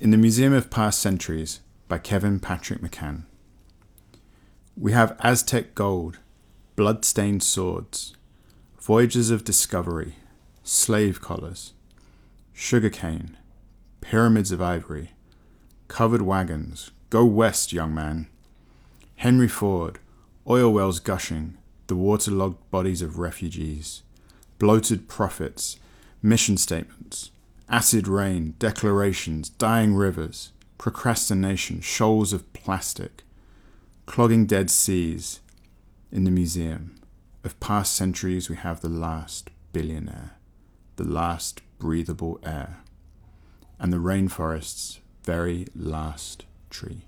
In the Museum of Past Centuries by Kevin Patrick McCann. We have Aztec gold, blood-stained swords, voyages of discovery, slave collars, sugarcane, pyramids of ivory, covered wagons, go west, young man. Henry Ford, oil wells gushing, the waterlogged bodies of refugees, bloated prophets, mission statements, acid rain, declarations, dying rivers, procrastination, shoals of plastic, clogging dead seas. In the museum of past centuries, we have the last billionaire, the last breathable air, and the rainforest's very last tree.